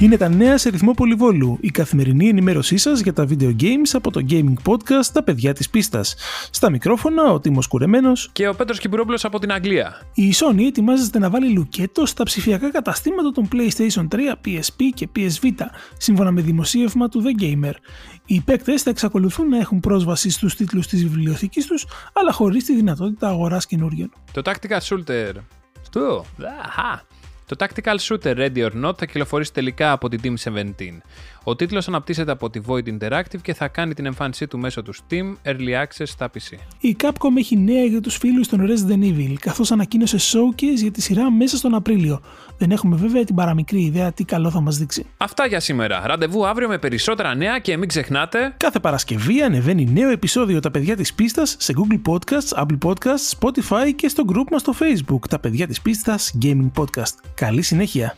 Είναι τα νέα σε ρυθμό πολυβόλου, η καθημερινή ενημέρωσή σας για τα video games από το gaming podcast Τα παιδιά της πίστας. Στα μικρόφωνα ο Τίμος Κουρεμένος και ο Πέτρος Κυπουρόπουλος από την Αγγλία. Η Sony ετοιμάζεται να βάλει λουκέτο στα ψηφιακά καταστήματα των PlayStation 3, PSP και PS Vita, σύμφωνα με δημοσίευμα του The Gamer. Οι παίκτες θα εξακολουθούν να έχουν πρόσβαση στους τίτλους της βιβλιοθήκης τους, αλλά χωρίς τη δυνατότητα αγοράς καινούριων. Το Tactical Shooter. Στο. Το Tactical Shooter Ready or Not θα κυκλοφορήσει τελικά από την Team 17. Ο τίτλος αναπτύσσεται από τη Void Interactive και θα κάνει την εμφάνισή του μέσω του Steam Early Access στα PC. Η Capcom έχει νέα για τους φίλους των Resident Evil, καθώς ανακοίνωσε showcase για τη σειρά μέσα στον Απρίλιο. Δεν έχουμε βέβαια την παραμικρή ιδέα τι καλό θα μας δείξει. Αυτά για σήμερα. Ραντεβού αύριο με περισσότερα νέα και μην ξεχνάτε... Κάθε Παρασκευή ανεβαίνει νέο επεισόδιο «Τα παιδιά της πίστας» σε Google Podcasts, Apple Podcasts, Spotify και στο group μας στο Facebook «Τα παιδιά της πίστας Gaming Podcast». Καλή συνέχεια!